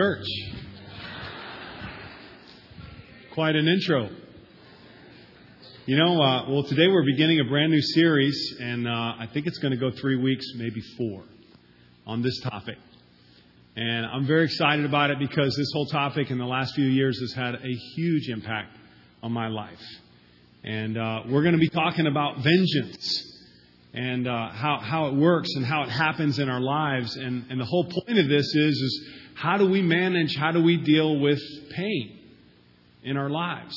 Church. Quite an intro. You know, uh, well, today we're beginning a brand new series, and uh, I think it's going to go three weeks, maybe four, on this topic. And I'm very excited about it because this whole topic in the last few years has had a huge impact on my life. And uh, we're going to be talking about vengeance and uh, how, how it works and how it happens in our lives. And, and the whole point of this is, is how do we manage, how do we deal with pain in our lives?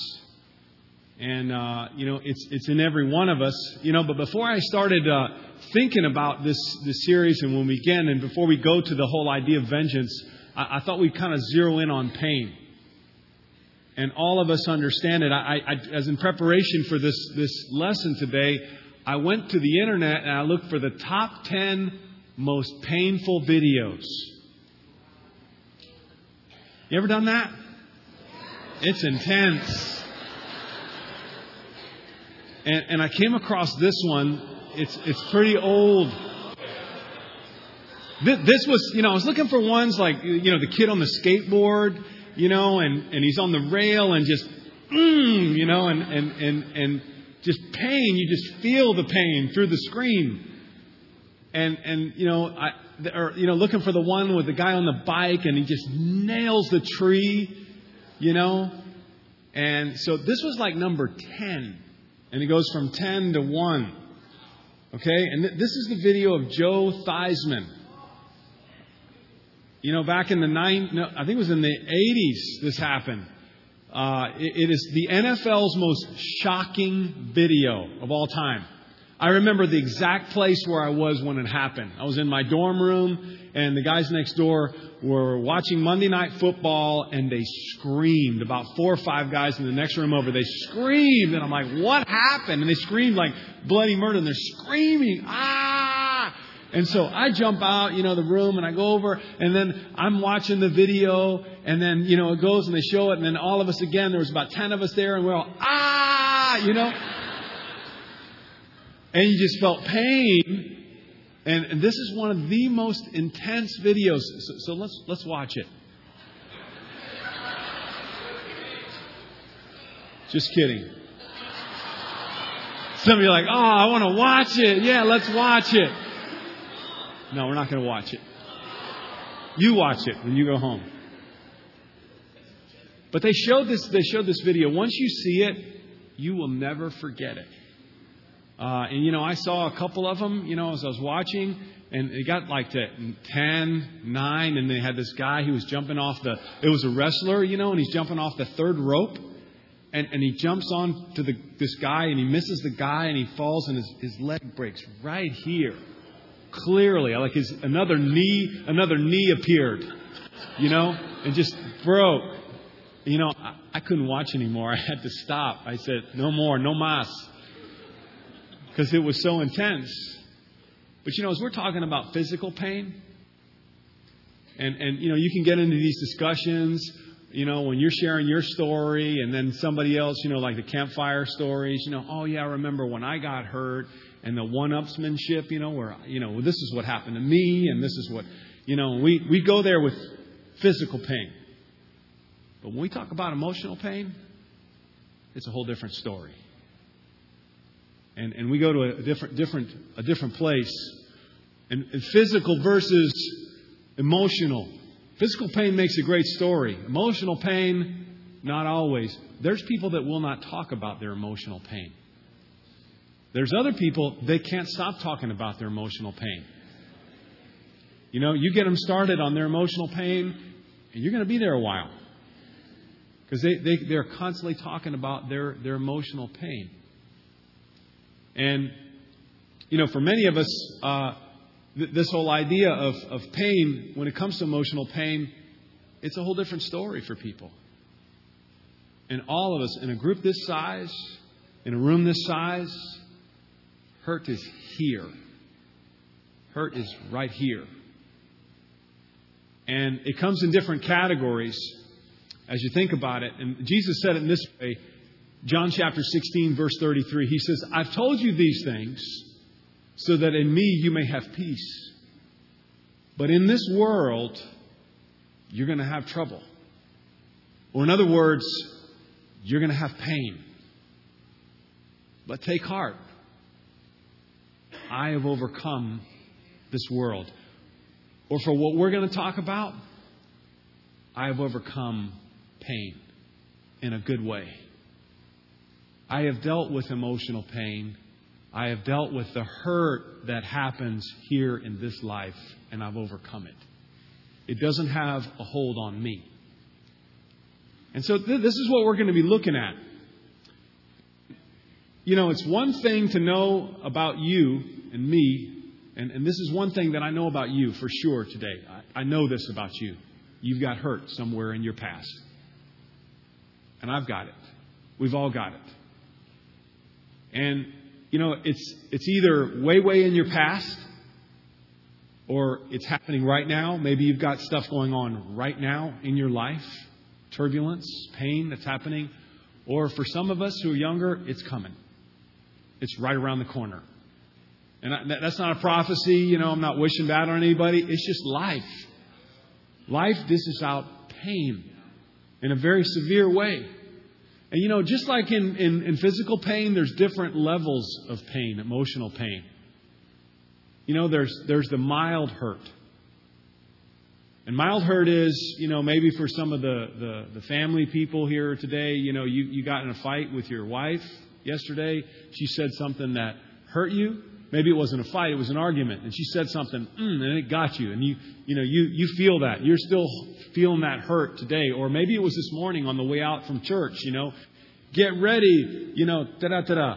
And, uh, you know, it's, it's in every one of us. You know, but before I started uh, thinking about this, this series and when we begin, and before we go to the whole idea of vengeance, I, I thought we'd kind of zero in on pain. And all of us understand it. I, I, as in preparation for this, this lesson today, I went to the internet and I looked for the top 10 most painful videos. You ever done that? It's intense. And, and I came across this one. It's, it's pretty old. This, this was, you know, I was looking for ones like, you know, the kid on the skateboard, you know, and, and he's on the rail and just, mm, you know, and, and, and, and just pain. You just feel the pain through the screen. And, and you know, I, or, you know, looking for the one with the guy on the bike and he just nails the tree, you know. And so this was like number 10. And it goes from 10 to 1. Okay? And th- this is the video of Joe Theismann. You know, back in the nine, no, I think it was in the 80s this happened. Uh, it, it is the NFL's most shocking video of all time. I remember the exact place where I was when it happened. I was in my dorm room, and the guys next door were watching Monday Night Football, and they screamed. About four or five guys in the next room over, they screamed, and I'm like, "What happened?" And they screamed like bloody murder, and they're screaming, "Ah!" And so I jump out, you know, the room and I go over and then I'm watching the video and then, you know, it goes and they show it and then all of us again, there was about 10 of us there and we're all, ah, you know. And you just felt pain. And, and this is one of the most intense videos. So, so let's, let's watch it. Just kidding. Some of you are like, oh, I want to watch it. Yeah, let's watch it. No, we're not going to watch it. You watch it when you go home. But they showed this. They showed this video. Once you see it, you will never forget it. Uh, and you know, I saw a couple of them. You know, as I was watching, and it got like to 10, 9, and they had this guy who was jumping off the. It was a wrestler, you know, and he's jumping off the third rope, and, and he jumps on to the, this guy, and he misses the guy, and he falls, and his, his leg breaks right here clearly. Like his another knee, another knee appeared, you know, and just broke. You know, I, I couldn't watch anymore. I had to stop. I said, no more, no mas. Because it was so intense. But you know, as we're talking about physical pain, and, and you know, you can get into these discussions, you know, when you're sharing your story and then somebody else, you know, like the campfire stories, you know, oh yeah, I remember when I got hurt and the one-upsmanship, you know, where, you know, this is what happened to me and this is what, you know, we, we go there with physical pain. But when we talk about emotional pain, it's a whole different story. And, and we go to a different, different, a different place. And, and physical versus emotional. Physical pain makes a great story. Emotional pain, not always. There's people that will not talk about their emotional pain. There's other people, they can't stop talking about their emotional pain. You know, you get them started on their emotional pain, and you're going to be there a while. Because they, they, they're constantly talking about their, their emotional pain. And, you know, for many of us, uh, th- this whole idea of, of pain, when it comes to emotional pain, it's a whole different story for people. And all of us, in a group this size, in a room this size, Hurt is here. Hurt is right here. And it comes in different categories as you think about it. And Jesus said it in this way John chapter 16, verse 33. He says, I've told you these things so that in me you may have peace. But in this world, you're going to have trouble. Or, in other words, you're going to have pain. But take heart. I have overcome this world. Or for what we're going to talk about, I have overcome pain in a good way. I have dealt with emotional pain. I have dealt with the hurt that happens here in this life, and I've overcome it. It doesn't have a hold on me. And so th- this is what we're going to be looking at. You know, it's one thing to know about you and me, and, and this is one thing that I know about you for sure today. I, I know this about you. You've got hurt somewhere in your past. And I've got it. We've all got it. And, you know, it's, it's either way, way in your past, or it's happening right now. Maybe you've got stuff going on right now in your life turbulence, pain that's happening. Or for some of us who are younger, it's coming. It's right around the corner. And that's not a prophecy, you know, I'm not wishing bad on anybody. It's just life. Life dishes out pain in a very severe way. And you know, just like in, in, in, physical pain, there's different levels of pain, emotional pain. You know, there's, there's the mild hurt. And mild hurt is, you know, maybe for some of the, the, the family people here today, you know, you, you got in a fight with your wife yesterday. She said something that hurt you. Maybe it wasn't a fight, it was an argument. And she said something, mm, and it got you. And you, you know, you, you feel that. You're still feeling that hurt today. Or maybe it was this morning on the way out from church, you know. Get ready, you know, da da da da.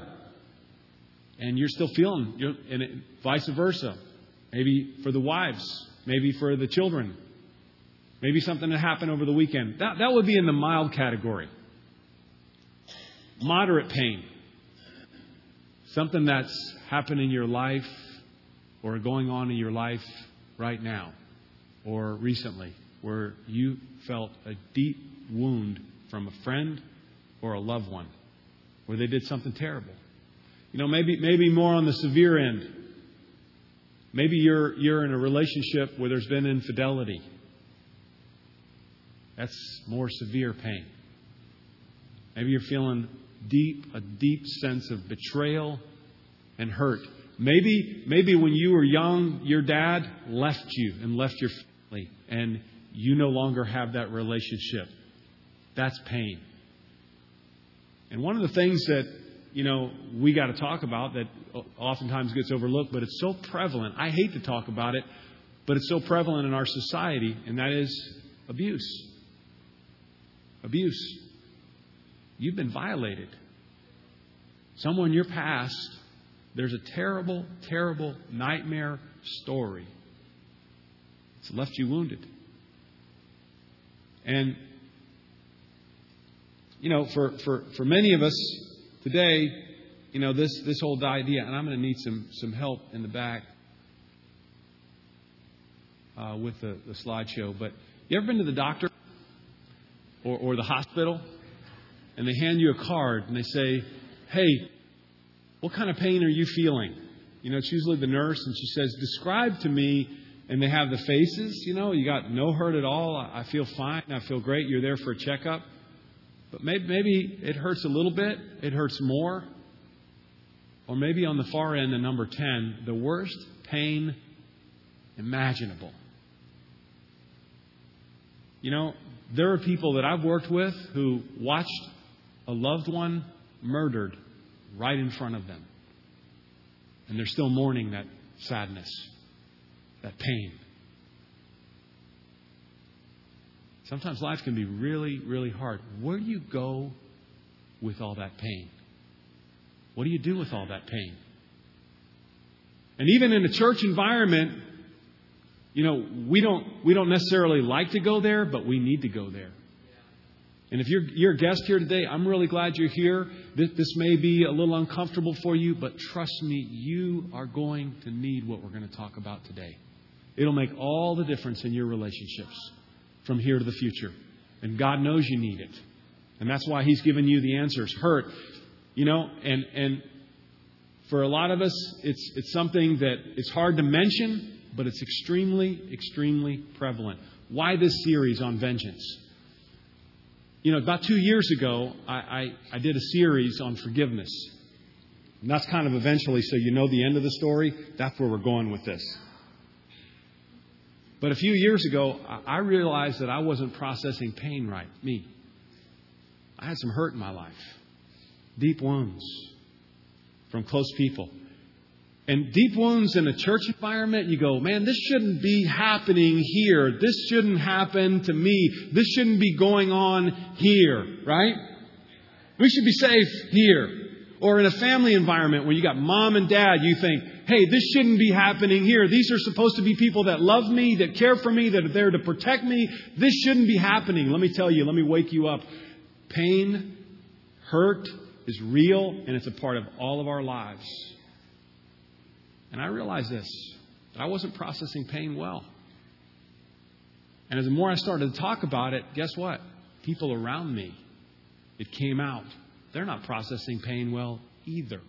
And you're still feeling, you're, and it, vice versa. Maybe for the wives, maybe for the children, maybe something that happened over the weekend. That, that would be in the mild category. Moderate pain. Something that's happened in your life or going on in your life right now or recently where you felt a deep wound from a friend or a loved one where they did something terrible. You know, maybe maybe more on the severe end. Maybe you're you're in a relationship where there's been infidelity. That's more severe pain. Maybe you're feeling deep a deep sense of betrayal and hurt. Maybe maybe when you were young, your dad left you and left your family and you no longer have that relationship. That's pain. And one of the things that, you know, we got to talk about that oftentimes gets overlooked, but it's so prevalent. I hate to talk about it, but it's so prevalent in our society, and that is abuse. Abuse. You've been violated. Someone in your past, there's a terrible, terrible nightmare story. It's left you wounded. And you know, for, for, for many of us today, you know, this, this whole idea, and I'm going to need some, some help in the back uh, with the, the slideshow, but you ever been to the doctor or, or the hospital and they hand you a card and they say, hey, what kind of pain are you feeling? You know, it's usually the nurse, and she says, describe to me and they have the faces. You know, you got no hurt at all. I feel fine. I feel great. You're there for a checkup. But maybe, maybe it hurts a little bit, it hurts more. Or maybe on the far end, the number 10, the worst pain imaginable. You know, there are people that I've worked with who watched a loved one murdered right in front of them. And they're still mourning that sadness, that pain. Sometimes life can be really, really hard. Where do you go with all that pain? What do you do with all that pain? And even in a church environment, you know, we don't, we don't necessarily like to go there, but we need to go there. And if you're, you're a guest here today, I'm really glad you're here. This, this may be a little uncomfortable for you, but trust me, you are going to need what we're going to talk about today. It'll make all the difference in your relationships from here to the future. And God knows you need it. And that's why He's given you the answers. Hurt, you know, and, and for a lot of us, it's, it's something that it's hard to mention, but it's extremely, extremely prevalent. Why this series on vengeance? You know, about two years ago, I, I, I did a series on forgiveness. And that's kind of eventually, so you know the end of the story. That's where we're going with this. But a few years ago, I realized that I wasn't processing pain right. Me. I had some hurt in my life, deep wounds from close people. And deep wounds in a church environment, you go, man, this shouldn't be happening here. This shouldn't happen to me. This shouldn't be going on here, right? We should be safe here. Or in a family environment where you got mom and dad, you think, hey, this shouldn't be happening here. These are supposed to be people that love me, that care for me, that are there to protect me. This shouldn't be happening. Let me tell you, let me wake you up. Pain, hurt is real, and it's a part of all of our lives. And I realized this that I wasn't processing pain well. And as the more I started to talk about it, guess what? People around me, it came out. They're not processing pain well either.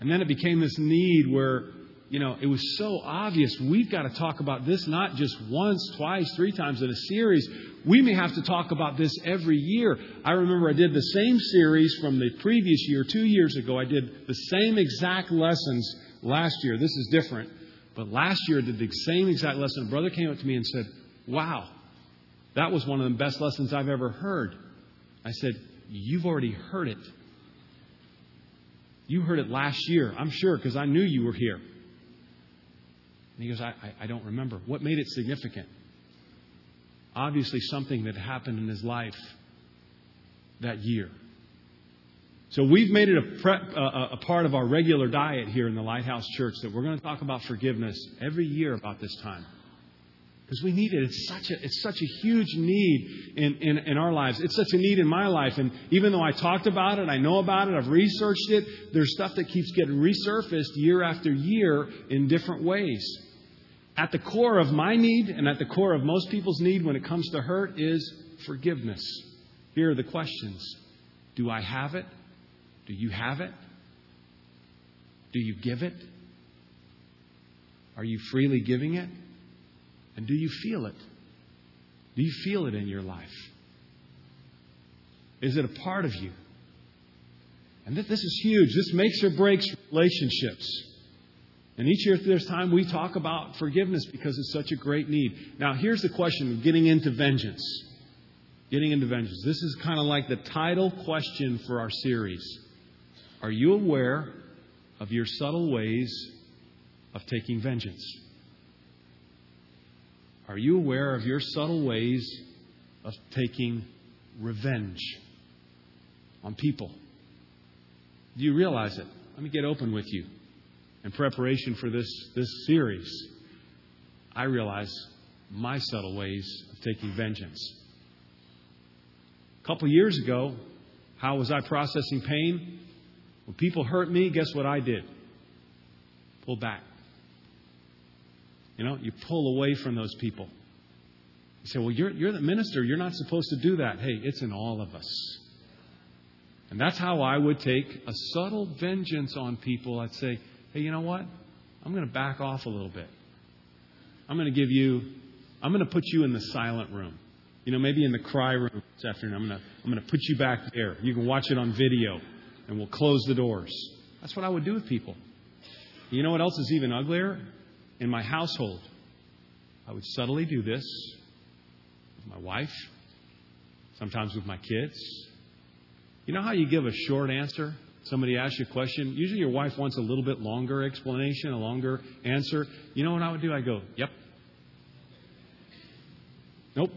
And then it became this need where, you know, it was so obvious we've got to talk about this not just once, twice, three times in a series. We may have to talk about this every year. I remember I did the same series from the previous year, two years ago. I did the same exact lessons last year. This is different. But last year I did the same exact lesson. A brother came up to me and said, Wow, that was one of the best lessons I've ever heard. I said, You've already heard it. You heard it last year, I'm sure, because I knew you were here. And he goes, I, I, I, don't remember. What made it significant? Obviously, something that happened in his life that year. So we've made it a, prep, a, part of our regular diet here in the Lighthouse Church that we're going to talk about forgiveness every year about this time because we need it. It's such a, it's such a huge need in, in, in our lives. It's such a need in my life. And even though I talked about it, I know about it, I've researched it, there's stuff that keeps getting resurfaced year after year in different ways. At the core of my need and at the core of most people's need when it comes to hurt is forgiveness. Here are the questions Do I have it? Do you have it? Do you give it? Are you freely giving it? And do you feel it? Do you feel it in your life? Is it a part of you? And this is huge. This makes or breaks relationships. And each year there's time we talk about forgiveness because it's such a great need. Now, here's the question getting into vengeance. Getting into vengeance. This is kind of like the title question for our series. Are you aware of your subtle ways of taking vengeance? Are you aware of your subtle ways of taking revenge on people? Do you realize it? Let me get open with you. In preparation for this, this series, I realize my subtle ways of taking vengeance. A couple years ago, how was I processing pain? When people hurt me, guess what I did? Pull back. You know, you pull away from those people. You say, well, you're, you're the minister. You're not supposed to do that. Hey, it's in all of us. And that's how I would take a subtle vengeance on people. I'd say, hey, you know what? I'm going to back off a little bit. I'm going to give you, I'm going to put you in the silent room. You know, maybe in the cry room this afternoon. I'm going to, I'm going to put you back there. You can watch it on video, and we'll close the doors. That's what I would do with people. You know what else is even uglier? in my household. I would subtly do this with my wife, sometimes with my kids. You know how you give a short answer? Somebody asks you a question. Usually your wife wants a little bit longer explanation, a longer answer. You know what I would do? I go, yep. Nope.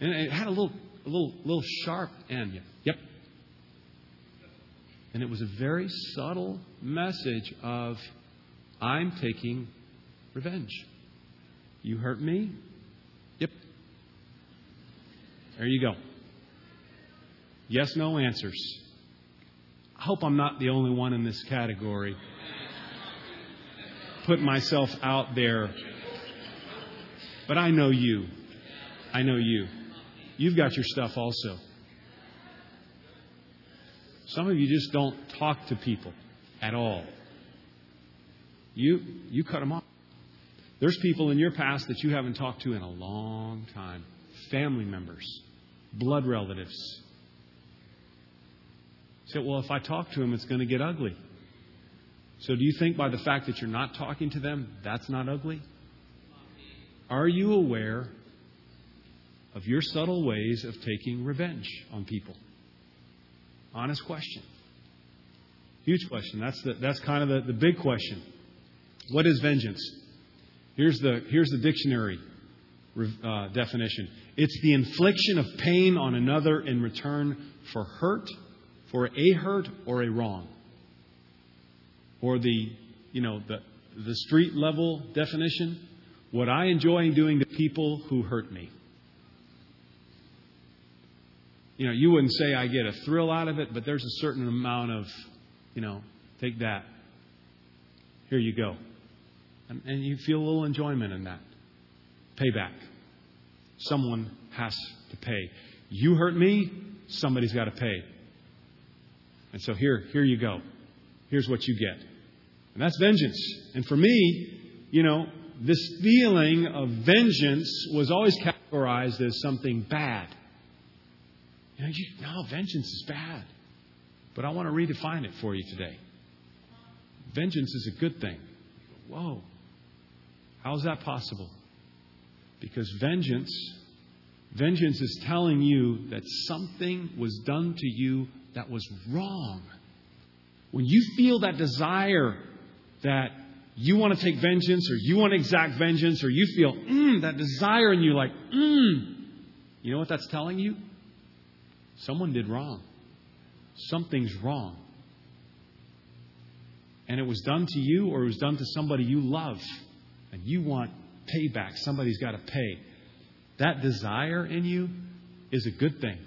And it had a little, a little, little sharp end. Yep. And it was a very subtle message of I'm taking revenge. You hurt me? Yep. There you go. Yes, no answers. I hope I'm not the only one in this category. Put myself out there. But I know you. I know you. You've got your stuff also. Some of you just don't talk to people at all. You, you cut them off. There's people in your past that you haven't talked to in a long time family members, blood relatives. Say, well, if I talk to them, it's going to get ugly. So do you think by the fact that you're not talking to them, that's not ugly? Are you aware of your subtle ways of taking revenge on people? Honest question. Huge question. That's, the, that's kind of the, the big question. What is vengeance? Here's the, here's the dictionary uh, definition it's the infliction of pain on another in return for hurt, for a hurt, or a wrong. Or the, you know, the, the street level definition what I enjoy doing to people who hurt me. You know, you wouldn't say I get a thrill out of it, but there's a certain amount of, you know, take that. Here you go. And, and you feel a little enjoyment in that. Payback. Someone has to pay. You hurt me, somebody's got to pay. And so here, here you go. Here's what you get. And that's vengeance. And for me, you know, this feeling of vengeance was always categorized as something bad. You know, you, no, vengeance is bad. But I want to redefine it for you today. Vengeance is a good thing. Whoa. How is that possible? Because vengeance, vengeance is telling you that something was done to you that was wrong. When you feel that desire that you want to take vengeance or you want to exact vengeance or you feel mm, that desire in you like, mm, you know what that's telling you? Someone did wrong. Something's wrong. And it was done to you or it was done to somebody you love and you want payback. Somebody's got to pay. That desire in you is a good thing.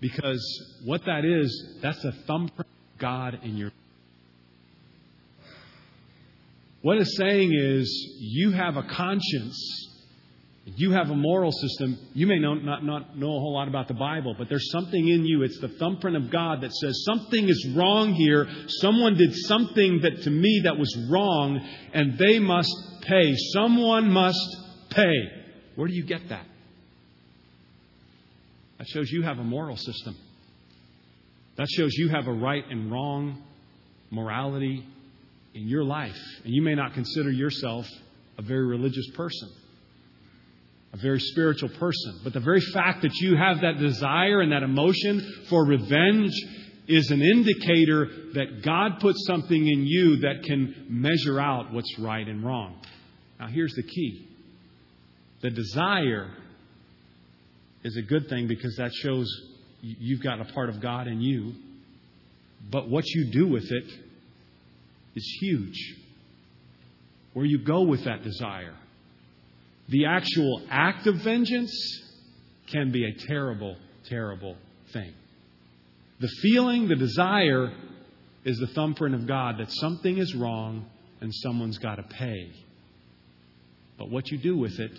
Because what that is, that's a thumbprint of God in your what it's saying is you have a conscience, you have a moral system. You may know, not, not know a whole lot about the Bible, but there's something in you. It's the thumbprint of God that says something is wrong here. Someone did something that to me that was wrong, and they must pay. Someone must pay. Where do you get that? That shows you have a moral system. That shows you have a right and wrong morality in your life. And you may not consider yourself a very religious person, a very spiritual person. But the very fact that you have that desire and that emotion for revenge is an indicator that God put something in you that can measure out what's right and wrong. Now, here's the key the desire is a good thing because that shows you've got a part of God in you. But what you do with it is huge. Where you go with that desire. The actual act of vengeance can be a terrible, terrible thing. The feeling, the desire, is the thumbprint of God that something is wrong and someone's got to pay. But what you do with it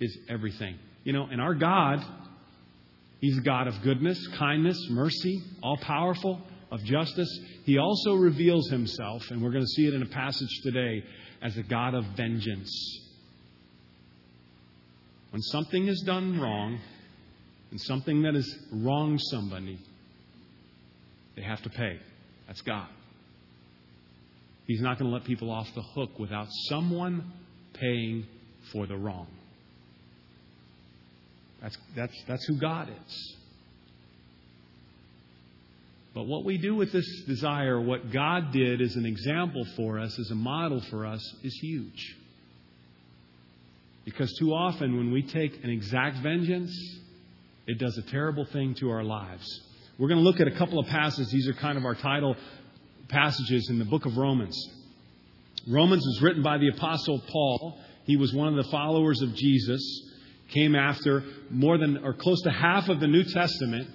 is everything. You know, and our God, He's a God of goodness, kindness, mercy, all powerful of justice, he also reveals himself, and we're going to see it in a passage today, as a God of vengeance. When something is done wrong, and something that has wronged somebody, they have to pay. That's God. He's not going to let people off the hook without someone paying for the wrong. That's, that's, that's who God is. But what we do with this desire, what God did as an example for us, as a model for us, is huge. Because too often when we take an exact vengeance, it does a terrible thing to our lives. We're going to look at a couple of passages. These are kind of our title passages in the book of Romans. Romans was written by the Apostle Paul. He was one of the followers of Jesus, came after more than or close to half of the New Testament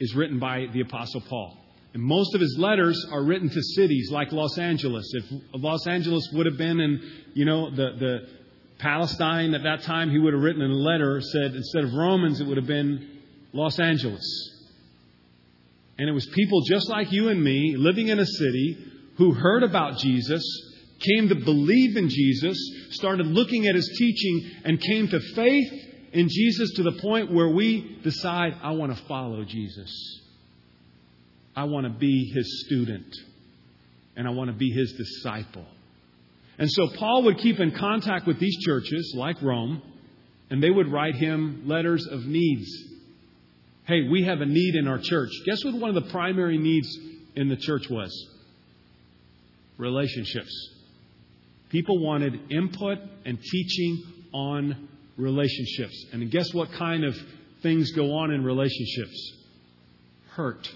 is written by the Apostle Paul. And most of his letters are written to cities like Los Angeles. If Los Angeles would have been in, you know, the, the Palestine at that time, he would have written a letter said instead of Romans, it would have been Los Angeles. And it was people just like you and me living in a city who heard about Jesus, came to believe in Jesus, started looking at his teaching, and came to faith in Jesus to the point where we decide, I want to follow Jesus. I want to be his student. And I want to be his disciple. And so Paul would keep in contact with these churches, like Rome, and they would write him letters of needs. Hey, we have a need in our church. Guess what one of the primary needs in the church was? Relationships. People wanted input and teaching on relationships. And guess what kind of things go on in relationships? Hurt,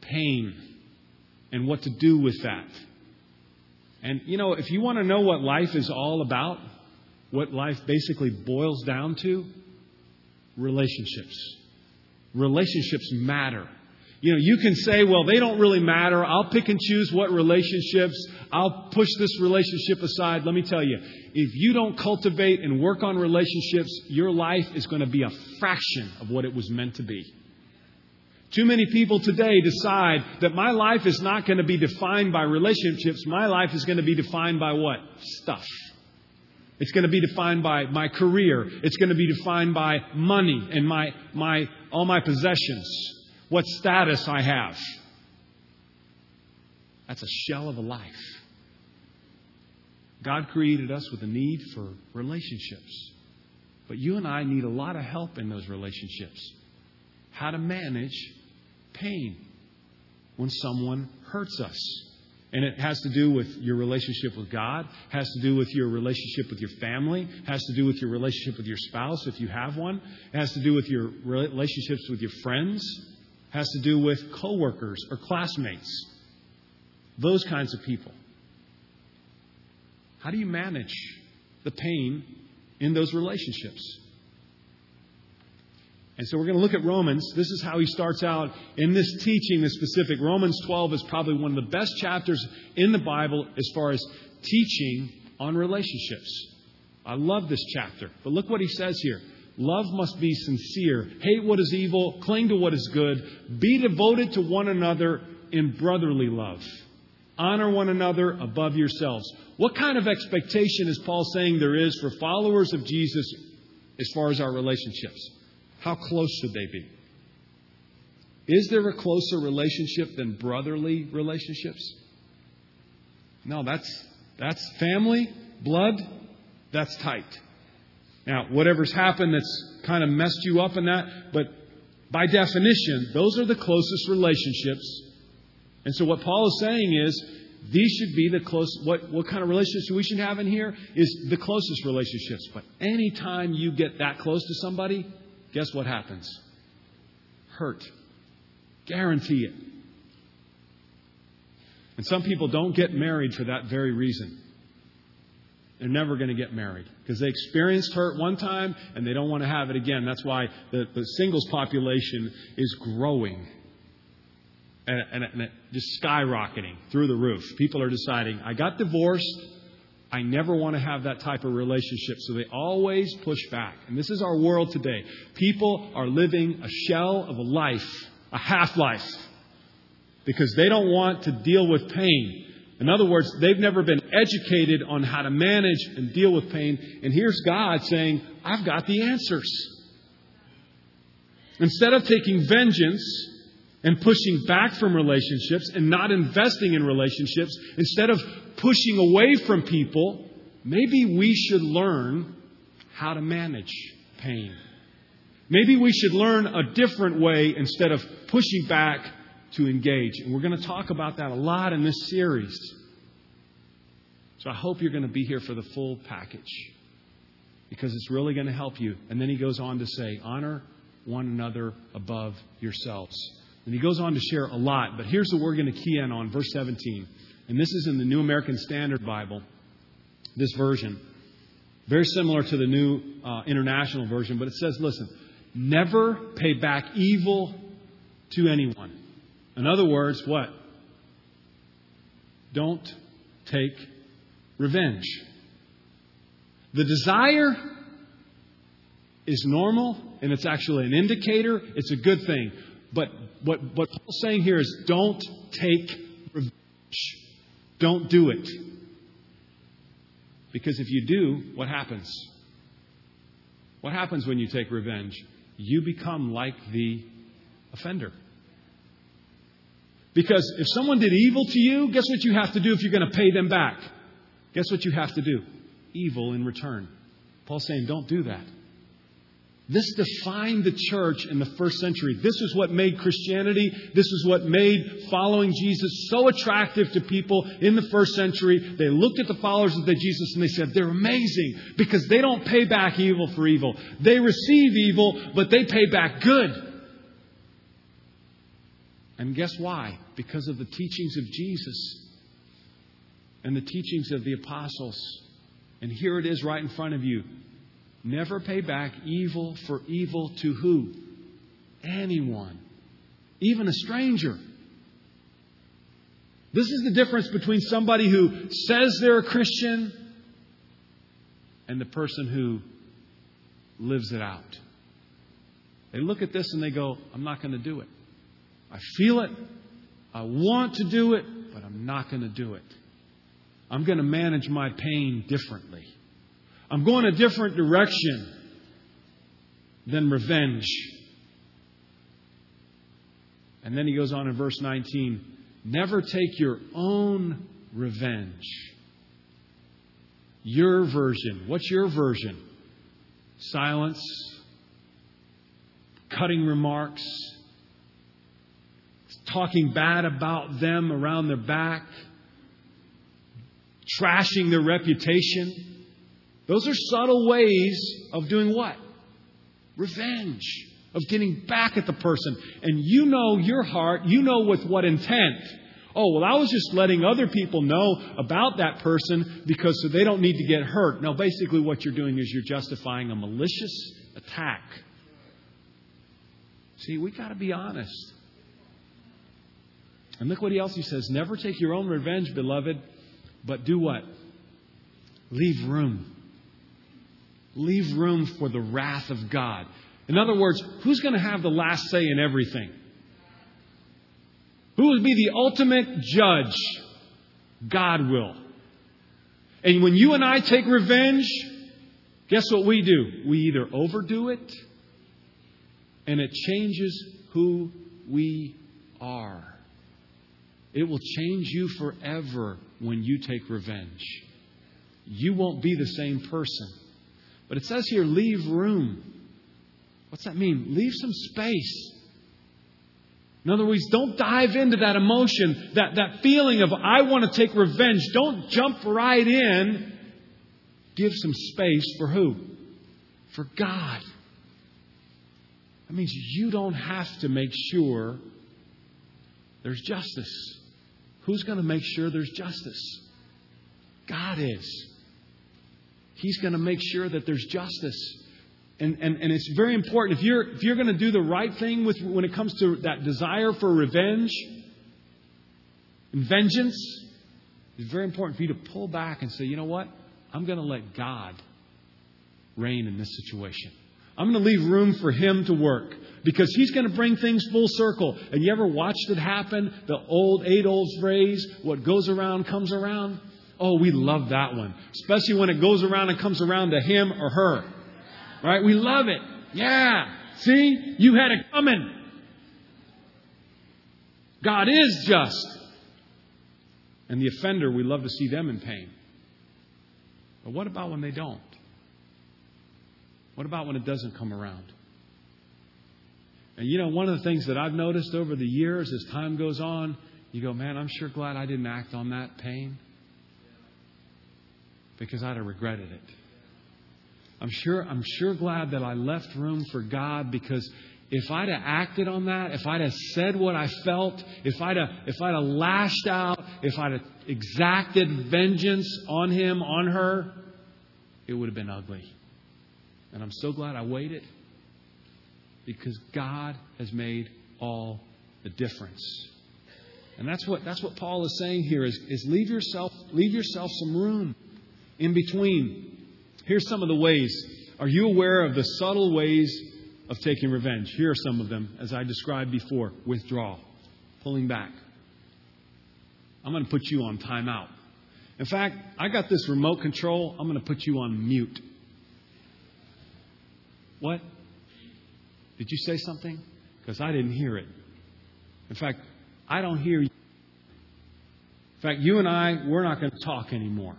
pain, and what to do with that. And, you know, if you want to know what life is all about, what life basically boils down to, relationships. Relationships matter. You know, you can say, well, they don't really matter. I'll pick and choose what relationships. I'll push this relationship aside. Let me tell you, if you don't cultivate and work on relationships, your life is going to be a fraction of what it was meant to be. Too many people today decide that my life is not going to be defined by relationships. My life is going to be defined by what? Stuff. It's going to be defined by my career. It's going to be defined by money and my, my, all my possessions what status I have. That's a shell of a life. God created us with a need for relationships. But you and I need a lot of help in those relationships. How to manage pain when someone hurts us. And it has to do with your relationship with God, has to do with your relationship with your family, has to do with your relationship with your spouse if you have one, it has to do with your relationships with your friends, has to do with coworkers or classmates, those kinds of people. How do you manage the pain in those relationships? And so we're going to look at Romans. This is how he starts out in this teaching, this specific. Romans 12 is probably one of the best chapters in the Bible as far as teaching on relationships. I love this chapter. But look what he says here. Love must be sincere. Hate what is evil. Cling to what is good. Be devoted to one another in brotherly love. Honor one another above yourselves. What kind of expectation is Paul saying there is for followers of Jesus as far as our relationships? How close should they be? Is there a closer relationship than brotherly relationships? No, that's, that's family, blood, that's tight. Now, whatever's happened that's kind of messed you up in that, but by definition, those are the closest relationships. And so what Paul is saying is these should be the close what, what kind of relationships we should have in here is the closest relationships. But anytime you get that close to somebody, guess what happens? Hurt. Guarantee it. And some people don't get married for that very reason. They're never going to get married because they experienced hurt one time and they don't want to have it again. That's why the, the singles population is growing and, and, and just skyrocketing through the roof. People are deciding, I got divorced. I never want to have that type of relationship. So they always push back. And this is our world today. People are living a shell of a life, a half life, because they don't want to deal with pain. In other words, they've never been educated on how to manage and deal with pain. And here's God saying, I've got the answers. Instead of taking vengeance and pushing back from relationships and not investing in relationships, instead of pushing away from people, maybe we should learn how to manage pain. Maybe we should learn a different way instead of pushing back to engage. And we're going to talk about that a lot in this series. So I hope you're going to be here for the full package because it's really going to help you. And then he goes on to say, honor one another above yourselves. And he goes on to share a lot, but here's what we're going to key in on, verse 17. And this is in the New American Standard Bible, this version. Very similar to the New uh, International Version, but it says, listen, never pay back evil to anyone. In other words, what? Don't take revenge. The desire is normal and it's actually an indicator, it's a good thing. But what, what Paul's saying here is don't take revenge. Don't do it. Because if you do, what happens? What happens when you take revenge? You become like the offender. Because if someone did evil to you, guess what you have to do if you're going to pay them back? Guess what you have to do? Evil in return. Paul's saying, don't do that. This defined the church in the first century. This is what made Christianity, this is what made following Jesus so attractive to people in the first century. They looked at the followers of Jesus and they said, they're amazing because they don't pay back evil for evil. They receive evil, but they pay back good. And guess why? Because of the teachings of Jesus and the teachings of the apostles. And here it is right in front of you. Never pay back evil for evil to who? Anyone, even a stranger. This is the difference between somebody who says they're a Christian and the person who lives it out. They look at this and they go, I'm not going to do it. I feel it. I want to do it, but I'm not going to do it. I'm going to manage my pain differently. I'm going a different direction than revenge. And then he goes on in verse 19 never take your own revenge. Your version. What's your version? Silence, cutting remarks, talking bad about them around their back, trashing their reputation. Those are subtle ways of doing what? Revenge. Of getting back at the person. And you know your heart, you know with what intent. Oh, well, I was just letting other people know about that person because so they don't need to get hurt. No, basically, what you're doing is you're justifying a malicious attack. See, we got to be honest. And look what he else he says. Never take your own revenge, beloved, but do what? Leave room leave room for the wrath of God. In other words, who's going to have the last say in everything? Who will be the ultimate judge? God will. And when you and I take revenge, guess what we do? We either overdo it and it changes who we are. It will change you forever when you take revenge. You won't be the same person. But it says here, leave room. What's that mean? Leave some space. In other words, don't dive into that emotion, that, that feeling of, I want to take revenge. Don't jump right in. Give some space for who? For God. That means you don't have to make sure there's justice. Who's going to make sure there's justice? God is. He's going to make sure that there's justice. And, and, and it's very important. If you're, if you're going to do the right thing with, when it comes to that desire for revenge and vengeance, it's very important for you to pull back and say, you know what? I'm going to let God reign in this situation. I'm going to leave room for Him to work because He's going to bring things full circle. And you ever watched it happen? The old, eight old phrase, what goes around comes around? Oh, we love that one, especially when it goes around and comes around to him or her. Right? We love it. Yeah. See? You had it coming. God is just. And the offender, we love to see them in pain. But what about when they don't? What about when it doesn't come around? And you know, one of the things that I've noticed over the years as time goes on, you go, man, I'm sure glad I didn't act on that pain because I'd have regretted it. I'm sure, I'm sure glad that I left room for God because if I'd have acted on that, if I'd have said what I felt, if I'd have, if I'd have lashed out, if I'd have exacted vengeance on him, on her, it would have been ugly. And I'm so glad I waited because God has made all the difference. And that's what, that's what Paul is saying here is, is leave yourself, leave yourself some room in between. Here's some of the ways. Are you aware of the subtle ways of taking revenge? Here are some of them, as I described before withdrawal, pulling back. I'm going to put you on timeout. In fact, I got this remote control. I'm going to put you on mute. What? Did you say something? Because I didn't hear it. In fact, I don't hear you. In fact, you and I, we're not going to talk anymore.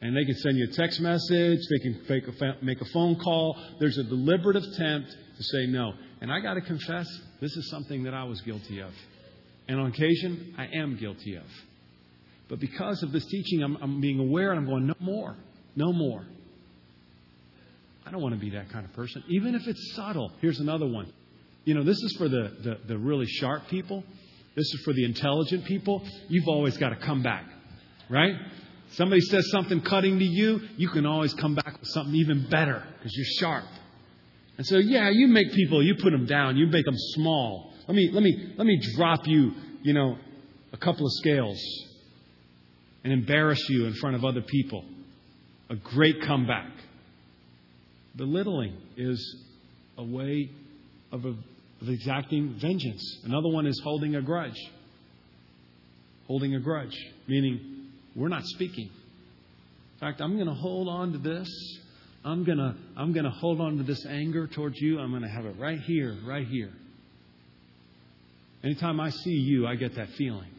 And they can send you a text message, they can make a phone call. There's a deliberate attempt to say no. And I got to confess, this is something that I was guilty of. And on occasion, I am guilty of. But because of this teaching, I'm, I'm being aware and I'm going, no more. No more. I don't want to be that kind of person, even if it's subtle. Here's another one. You know, this is for the, the, the really sharp people. This is for the intelligent people. You've always got to come back, right? Somebody says something cutting to you, you can always come back with something even better because you're sharp. And so, yeah, you make people, you put them down, you make them small. Let me, let me, let me drop you, you know, a couple of scales and embarrass you in front of other people. A great comeback. Belittling is a way of, a, of exacting vengeance. Another one is holding a grudge. Holding a grudge, meaning we're not speaking. In fact, I'm going to hold on to this. I'm going to I'm going to hold on to this anger towards you. I'm going to have it right here, right here. Anytime I see you, I get that feeling.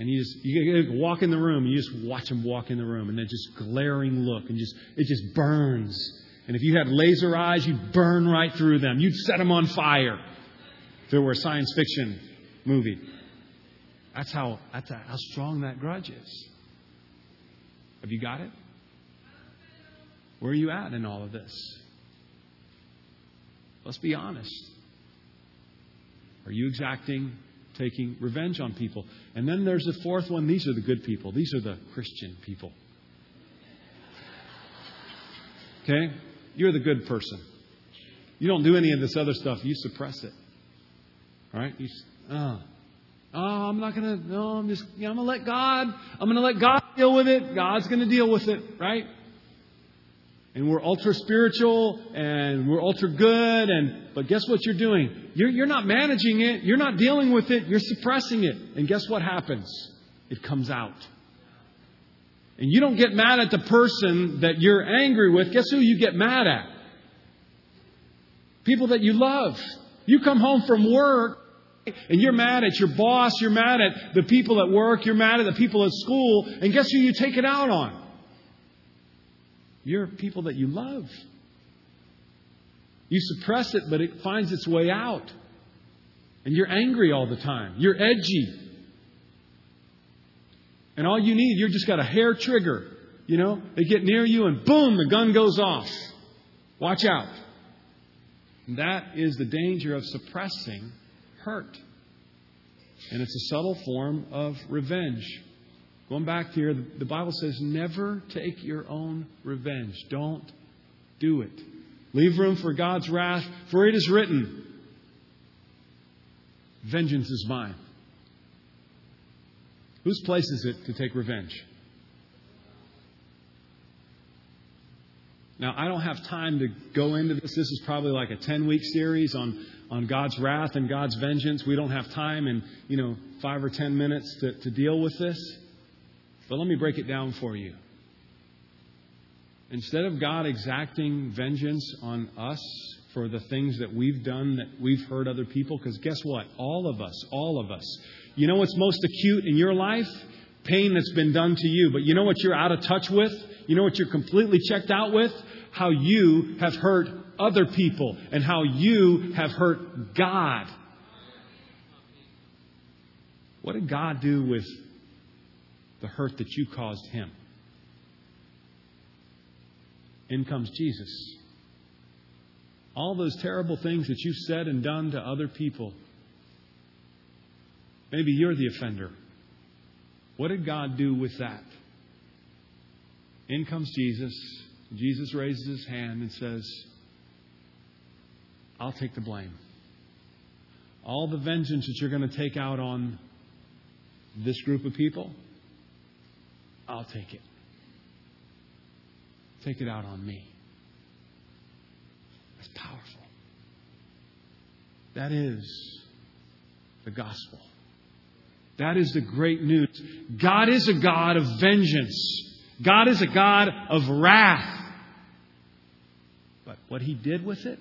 And you just you walk in the room, and you just watch them walk in the room, and that just glaring look, and just it just burns. And if you had laser eyes, you'd burn right through them. You'd set them on fire. If it were a science fiction movie, that's how that's how strong that grudge is. Have you got it? Where are you at in all of this? Let's be honest. Are you exacting taking revenge on people. And then there's the fourth one. These are the good people. These are the Christian people. Okay? You're the good person. You don't do any of this other stuff. You suppress it. Right? You, oh, oh, I'm not gonna. No, I'm just. You know, I'm gonna let God. I'm gonna let God deal with it. God's gonna deal with it. Right? And we're ultra spiritual and we're ultra good and but guess what you're doing? You're, you're not managing it. You're not dealing with it. You're suppressing it. And guess what happens? It comes out. And you don't get mad at the person that you're angry with. Guess who you get mad at? People that you love. You come home from work and you're mad at your boss. You're mad at the people at work. You're mad at the people at school. And guess who you take it out on you're people that you love. You suppress it, but it finds its way out. And you're angry all the time. You're edgy. And all you need, you've just got a hair trigger. You know, they get near you and boom, the gun goes off. Watch out. And that is the danger of suppressing hurt. And it's a subtle form of revenge. Going back here, the Bible says, never take your own revenge. Don't do it. Leave room for God's wrath, for it is written, Vengeance is mine. Whose place is it to take revenge? Now, I don't have time to go into this. This is probably like a 10 week series on, on God's wrath and God's vengeance. We don't have time in, you know, five or 10 minutes to, to deal with this. But let me break it down for you. Instead of God exacting vengeance on us for the things that we've done that we've hurt other people, because guess what? All of us, all of us. You know what's most acute in your life? Pain that's been done to you. But you know what you're out of touch with? You know what you're completely checked out with? How you have hurt other people and how you have hurt God. What did God do with the hurt that you caused him. In comes Jesus. All those terrible things that you've said and done to other people. Maybe you're the offender. What did God do with that? In comes Jesus. Jesus raises his hand and says, I'll take the blame. All the vengeance that you're going to take out on this group of people, I'll take it. Take it out on me. That's powerful. That is the gospel. That is the great news. God is a God of vengeance. God is a God of wrath. But what he did with it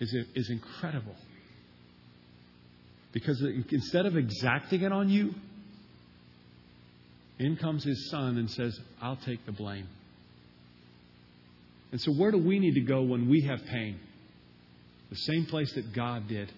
is, is incredible. Because instead of exacting it on you, in comes his son and says, I'll take the blame. And so, where do we need to go when we have pain? The same place that God did.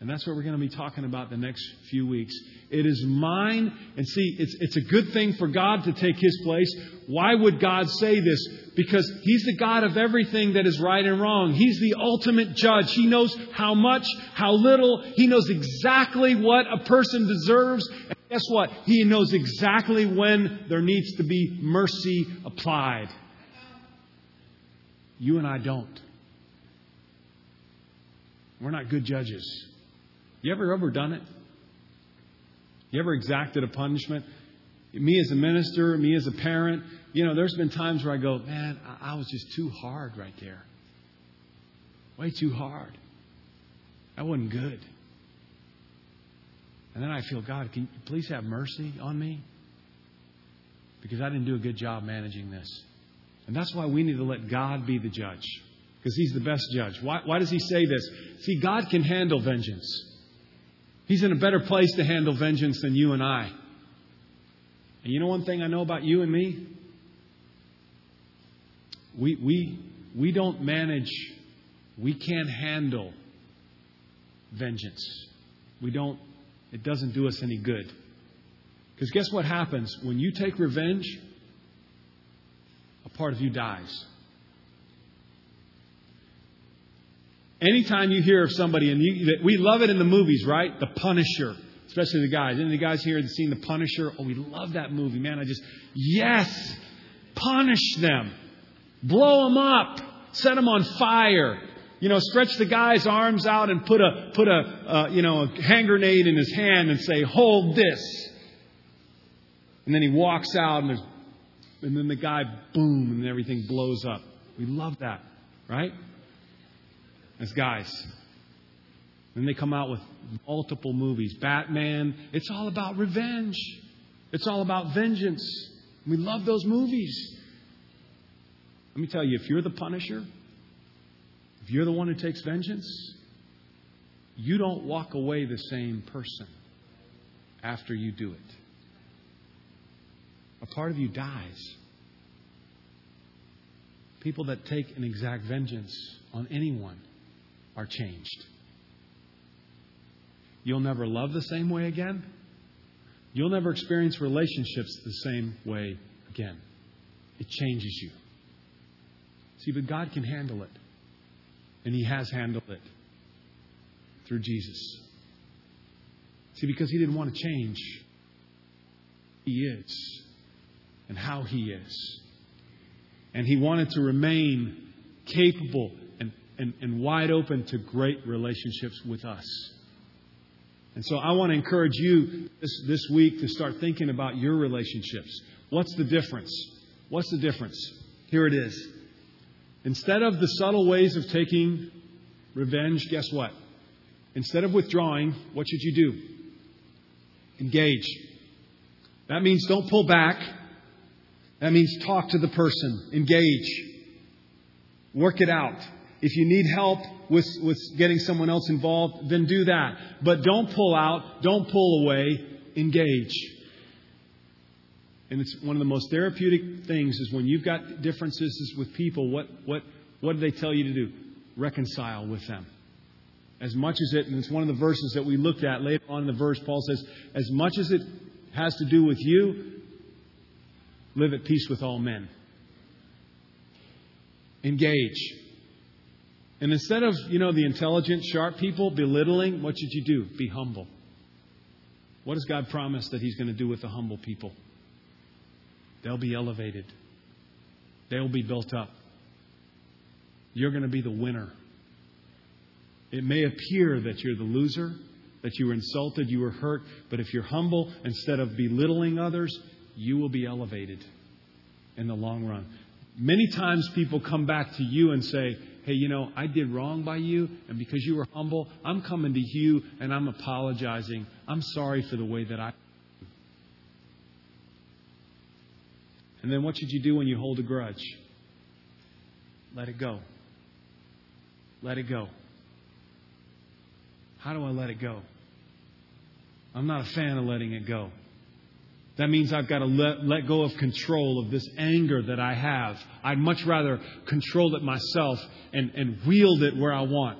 And that's what we're going to be talking about the next few weeks. It is mine. And see, it's, it's a good thing for God to take his place. Why would God say this? Because he's the God of everything that is right and wrong. He's the ultimate judge. He knows how much, how little. He knows exactly what a person deserves. Guess what? He knows exactly when there needs to be mercy applied. You and I don't. We're not good judges. You ever ever done it? You ever exacted a punishment? Me as a minister, me as a parent, you know, there's been times where I go, man, I was just too hard right there. Way too hard. That wasn't good. And then I feel, God, can you please have mercy on me? Because I didn't do a good job managing this. And that's why we need to let God be the judge. Because He's the best judge. Why, why does He say this? See, God can handle vengeance. He's in a better place to handle vengeance than you and I. And you know one thing I know about you and me? We, we, we don't manage, we can't handle vengeance. We don't, it doesn't do us any good. Because guess what happens? When you take revenge, a part of you dies. Anytime you hear of somebody, and you, we love it in the movies, right? The Punisher, especially the guys. Any of the guys here that seen The Punisher? Oh, we love that movie, man. I just, yes, punish them, blow them up, set them on fire. You know, stretch the guy's arms out and put a put a uh, you know a hand grenade in his hand and say, "Hold this." And then he walks out, and, and then the guy, boom, and everything blows up. We love that, right? as guys. Then they come out with multiple movies. Batman. It's all about revenge. It's all about vengeance. We love those movies. Let me tell you, if you're the punisher, if you're the one who takes vengeance, you don't walk away the same person after you do it. A part of you dies. People that take an exact vengeance on anyone are changed. You'll never love the same way again. You'll never experience relationships the same way again. It changes you. See, but God can handle it. And He has handled it through Jesus. See, because He didn't want to change, He is and how He is. And He wanted to remain capable and, and and wide open to great relationships with us. And so I want to encourage you this, this week to start thinking about your relationships. What's the difference? What's the difference? Here it is. Instead of the subtle ways of taking revenge, guess what? Instead of withdrawing, what should you do? Engage. That means don't pull back. That means talk to the person. Engage. Work it out. If you need help with, with getting someone else involved, then do that. But don't pull out, don't pull away, engage. And it's one of the most therapeutic things is when you've got differences with people, what, what, what do they tell you to do? Reconcile with them. As much as it, and it's one of the verses that we looked at later on in the verse, Paul says, as much as it has to do with you, live at peace with all men. Engage. And instead of, you know, the intelligent, sharp people belittling, what should you do? Be humble. What does God promise that He's going to do with the humble people? They'll be elevated, they'll be built up. You're going to be the winner. It may appear that you're the loser, that you were insulted, you were hurt, but if you're humble, instead of belittling others, you will be elevated in the long run. Many times people come back to you and say, hey, you know, I did wrong by you, and because you were humble, I'm coming to you and I'm apologizing. I'm sorry for the way that I. And then what should you do when you hold a grudge? Let it go. Let it go. How do I let it go? I'm not a fan of letting it go. That means I've got to let, let go of control of this anger that I have. I'd much rather control it myself and, and wield it where I want.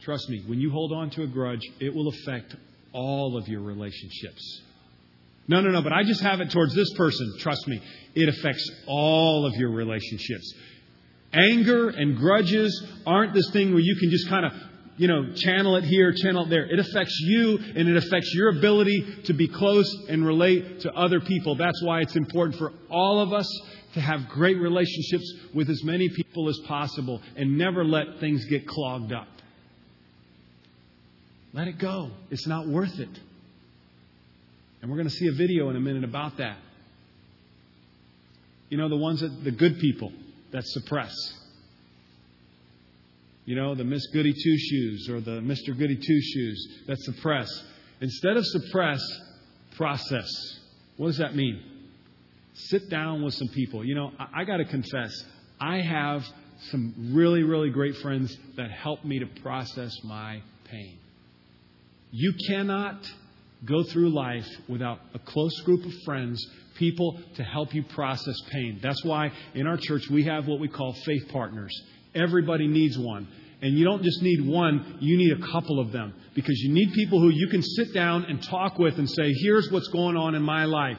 Trust me, when you hold on to a grudge, it will affect all of your relationships. No, no, no, but I just have it towards this person. Trust me, it affects all of your relationships. Anger and grudges aren't this thing where you can just kind of you know, channel it here, channel it there. It affects you and it affects your ability to be close and relate to other people. That's why it's important for all of us to have great relationships with as many people as possible and never let things get clogged up. Let it go. It's not worth it. And we're going to see a video in a minute about that. You know, the ones that, the good people that suppress. You know, the Miss Goody Two Shoes or the Mr. Goody Two Shoes that suppress. Instead of suppress, process. What does that mean? Sit down with some people. You know, I, I got to confess, I have some really, really great friends that help me to process my pain. You cannot go through life without a close group of friends, people to help you process pain. That's why in our church we have what we call faith partners. Everybody needs one. And you don't just need one, you need a couple of them. Because you need people who you can sit down and talk with and say, here's what's going on in my life.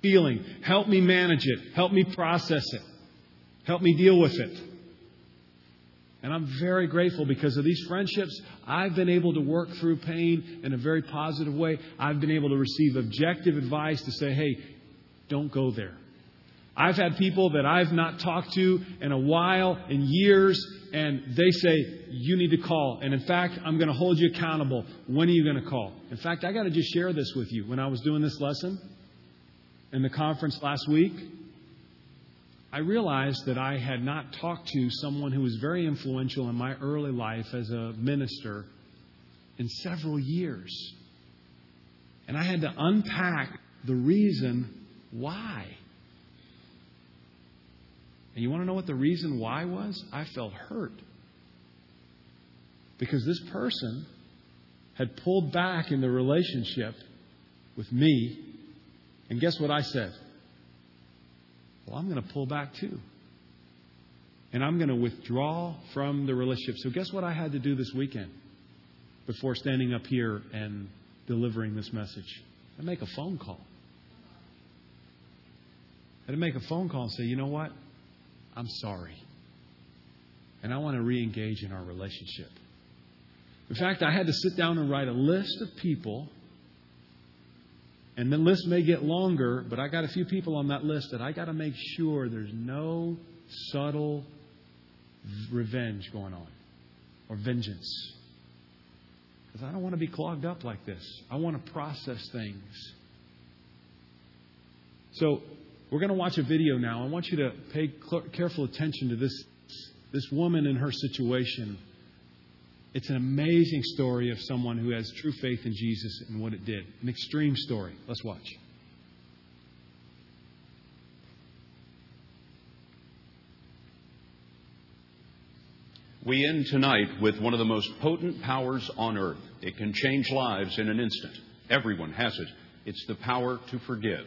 Feeling. Help me manage it. Help me process it. Help me deal with it. And I'm very grateful because of these friendships. I've been able to work through pain in a very positive way. I've been able to receive objective advice to say, hey, don't go there. I've had people that I've not talked to in a while, in years, and they say, You need to call. And in fact, I'm going to hold you accountable. When are you going to call? In fact, I got to just share this with you. When I was doing this lesson in the conference last week, I realized that I had not talked to someone who was very influential in my early life as a minister in several years. And I had to unpack the reason why. And you want to know what the reason why was? I felt hurt. Because this person had pulled back in the relationship with me. And guess what I said? Well, I'm going to pull back too. And I'm going to withdraw from the relationship. So, guess what I had to do this weekend before standing up here and delivering this message? I make a phone call. I had to make a phone call and say, you know what? I'm sorry. And I want to re engage in our relationship. In fact, I had to sit down and write a list of people. And the list may get longer, but I got a few people on that list that I got to make sure there's no subtle revenge going on or vengeance. Because I don't want to be clogged up like this. I want to process things. So we're going to watch a video now. I want you to pay careful attention to this, this woman and her situation. It's an amazing story of someone who has true faith in Jesus and what it did. An extreme story. Let's watch. We end tonight with one of the most potent powers on earth. It can change lives in an instant. Everyone has it. It's the power to forgive.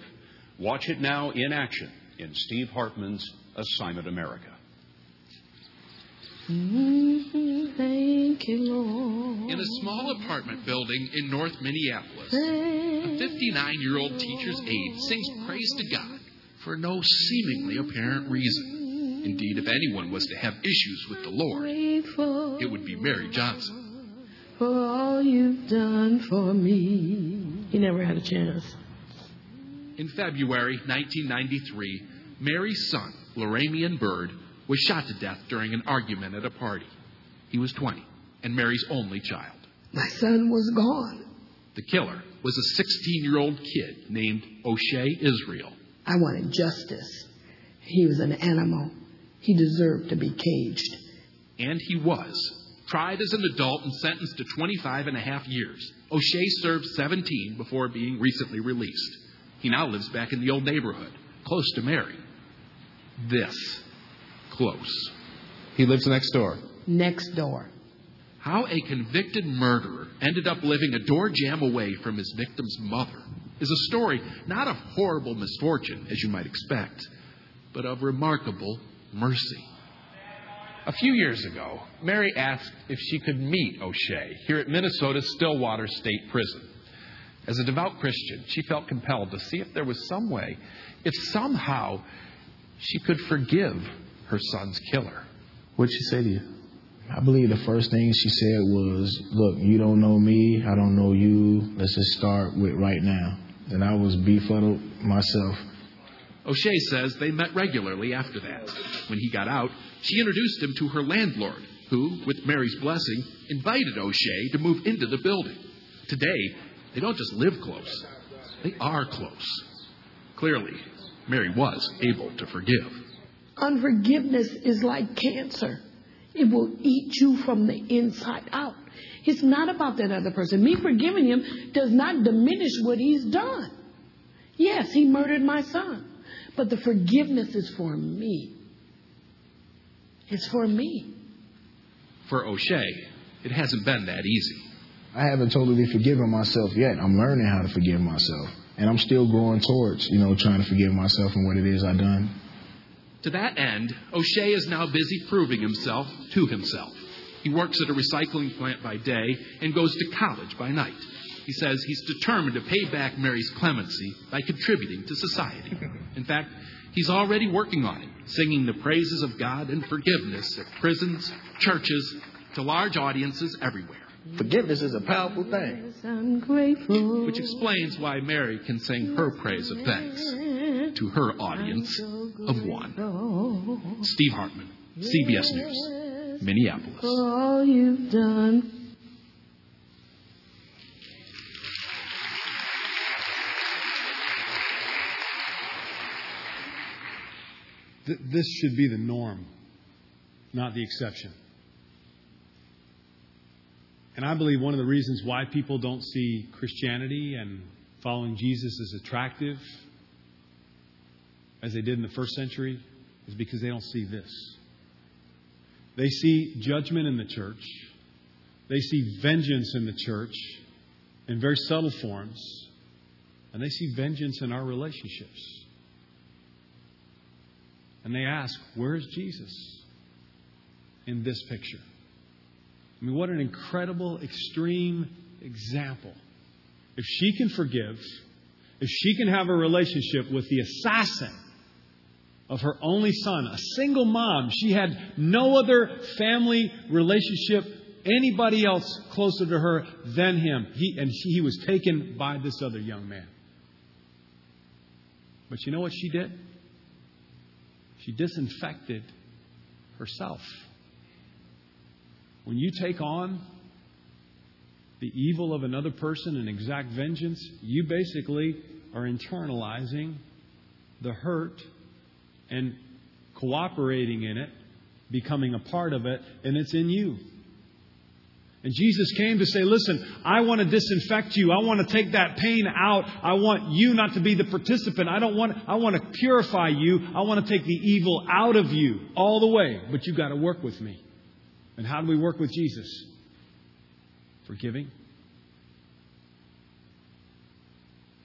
Watch it now in action in Steve Hartman's Assignment America. Thank you, Lord. In a small apartment building in North Minneapolis, a 59 year old teacher's aide sings praise to God for no seemingly apparent reason. Indeed, if anyone was to have issues with the Lord, it would be Mary Johnson. For all you've done for me. He never had a chance. In February 1993, Mary's son, Laramiun Byrd, was shot to death during an argument at a party. He was 20 and Mary's only child. My son was gone. The killer was a 16 year old kid named O'Shea Israel. I wanted justice. He was an animal. He deserved to be caged. And he was. Tried as an adult and sentenced to 25 and a half years. O'Shea served 17 before being recently released. He now lives back in the old neighborhood, close to Mary. This close. He lives next door. Next door. How a convicted murderer ended up living a door jamb away from his victim's mother is a story not of horrible misfortune, as you might expect, but of remarkable mercy. A few years ago, Mary asked if she could meet O'Shea here at Minnesota's Stillwater State Prison. As a devout Christian, she felt compelled to see if there was some way, if somehow she could forgive her son's killer. What'd she say to you? I believe the first thing she said was, Look, you don't know me, I don't know you. Let's just start with right now. And I was befuddled myself. O'Shea says they met regularly after that. When he got out, she introduced him to her landlord, who, with Mary's blessing, invited O'Shea to move into the building. Today, they don't just live close, they are close. Clearly, Mary was able to forgive. Unforgiveness is like cancer. It will eat you from the inside out. It's not about that other person. Me forgiving him does not diminish what he's done. Yes, he murdered my son. But the forgiveness is for me. It's for me. For O'Shea, it hasn't been that easy. I haven't totally forgiven myself yet. I'm learning how to forgive myself. And I'm still going towards, you know, trying to forgive myself and what it is I've done. To that end, O'Shea is now busy proving himself to himself. He works at a recycling plant by day and goes to college by night. He says he's determined to pay back Mary's clemency by contributing to society. In fact, he's already working on it, singing the praises of God and forgiveness at prisons, churches, to large audiences everywhere. Forgiveness is a powerful thing. Which explains why Mary can sing her praise of thanks to her audience of one. Steve Hartman, CBS News, Minneapolis. All you've done. This should be the norm, not the exception. And I believe one of the reasons why people don't see Christianity and following Jesus as attractive as they did in the first century is because they don't see this. They see judgment in the church, they see vengeance in the church in very subtle forms, and they see vengeance in our relationships. And they ask, Where's Jesus in this picture? I mean, what an incredible, extreme example. If she can forgive, if she can have a relationship with the assassin of her only son, a single mom, she had no other family relationship, anybody else closer to her than him. He, and he was taken by this other young man. But you know what she did? She disinfected herself. When you take on the evil of another person and exact vengeance, you basically are internalizing the hurt and cooperating in it, becoming a part of it, and it's in you. And Jesus came to say, Listen, I want to disinfect you. I want to take that pain out. I want you not to be the participant. I don't want, I want to purify you. I want to take the evil out of you all the way. But you've got to work with me. And how do we work with Jesus? Forgiving.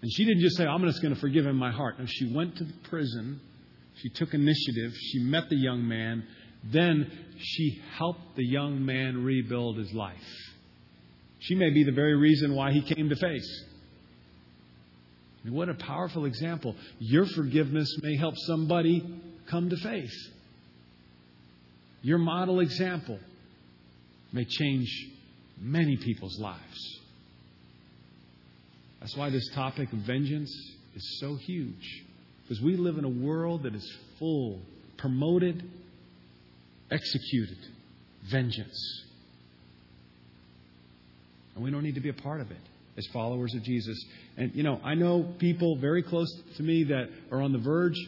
And she didn't just say, I'm just going to forgive him in my heart. No, she went to the prison. She took initiative. She met the young man. Then she helped the young man rebuild his life. She may be the very reason why he came to faith. What a powerful example. Your forgiveness may help somebody come to faith. Your model example may change many people's lives. That's why this topic of vengeance is so huge. Because we live in a world that is full, promoted, executed vengeance. And we don't need to be a part of it as followers of Jesus. And, you know, I know people very close to me that are on the verge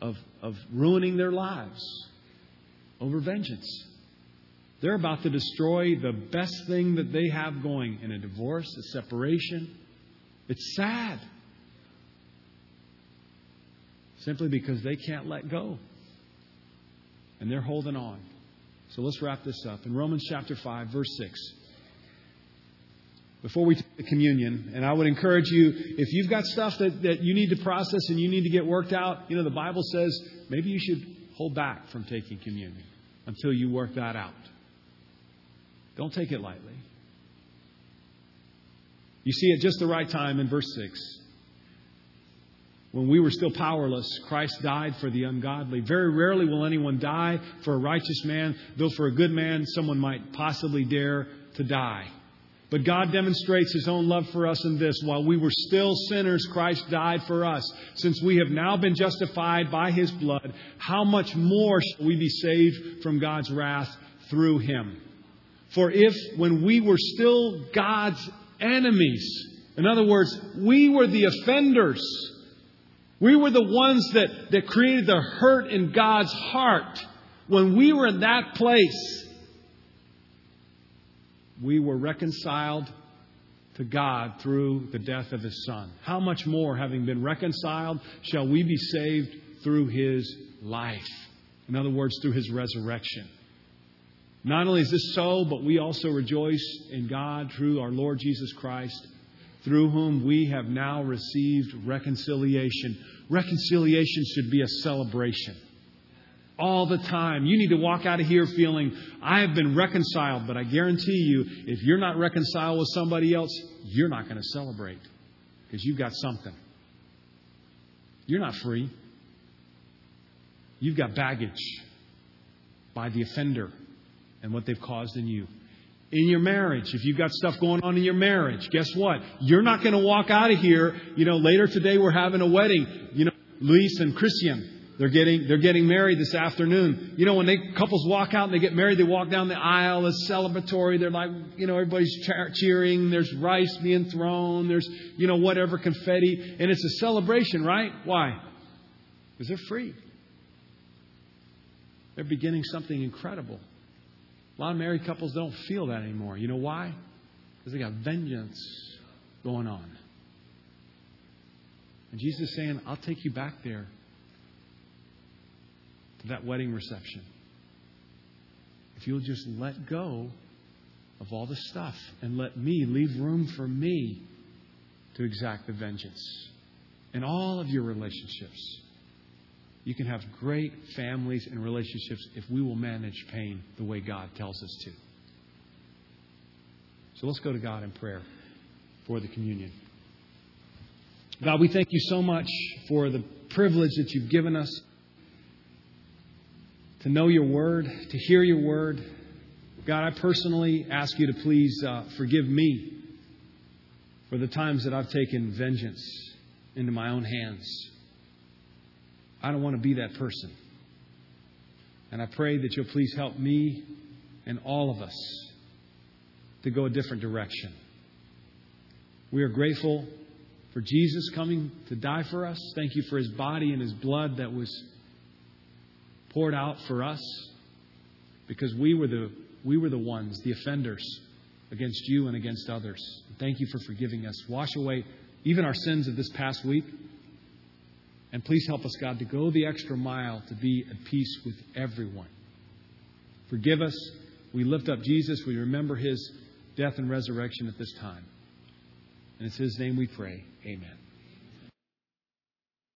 of, of ruining their lives over vengeance. They're about to destroy the best thing that they have going in a divorce, a separation. It's sad. Simply because they can't let go. And they're holding on. So let's wrap this up. In Romans chapter 5, verse 6 before we take the communion. And I would encourage you, if you've got stuff that, that you need to process and you need to get worked out, you know, the Bible says maybe you should hold back from taking communion until you work that out. Don't take it lightly. You see, at just the right time in verse 6, when we were still powerless, Christ died for the ungodly. Very rarely will anyone die for a righteous man, though for a good man, someone might possibly dare to die. But God demonstrates His own love for us in this. While we were still sinners, Christ died for us. Since we have now been justified by His blood, how much more shall we be saved from God's wrath through Him? For if, when we were still God's enemies, in other words, we were the offenders, we were the ones that, that created the hurt in God's heart, when we were in that place, we were reconciled to God through the death of His Son. How much more, having been reconciled, shall we be saved through His life? In other words, through His resurrection. Not only is this so, but we also rejoice in God through our Lord Jesus Christ, through whom we have now received reconciliation. Reconciliation should be a celebration all the time. You need to walk out of here feeling, I have been reconciled, but I guarantee you, if you're not reconciled with somebody else, you're not going to celebrate because you've got something. You're not free. You've got baggage by the offender and what they've caused in you. In your marriage, if you've got stuff going on in your marriage, guess what? You're not going to walk out of here. You know, later today we're having a wedding. You know, Luis and Christian. They're getting, they're getting married this afternoon. You know, when they, couples walk out and they get married, they walk down the aisle. It's celebratory. They're like, you know, everybody's cheering. There's rice being thrown. There's, you know, whatever, confetti. And it's a celebration, right? Why? Because they're free. They're beginning something incredible. A lot of married couples don't feel that anymore. You know why? Because they got vengeance going on. And Jesus is saying, I'll take you back there to that wedding reception. If you'll just let go of all the stuff and let me leave room for me to exact the vengeance in all of your relationships. You can have great families and relationships if we will manage pain the way God tells us to. So let's go to God in prayer for the communion. God, we thank you so much for the privilege that you've given us to know your word, to hear your word. God, I personally ask you to please uh, forgive me for the times that I've taken vengeance into my own hands. I don't want to be that person. And I pray that you'll please help me and all of us to go a different direction. We are grateful for Jesus coming to die for us. Thank you for his body and his blood that was poured out for us because we were the, we were the ones, the offenders against you and against others. Thank you for forgiving us. Wash away even our sins of this past week. And please help us, God, to go the extra mile to be at peace with everyone. Forgive us. We lift up Jesus. We remember his death and resurrection at this time. And it's his name we pray. Amen.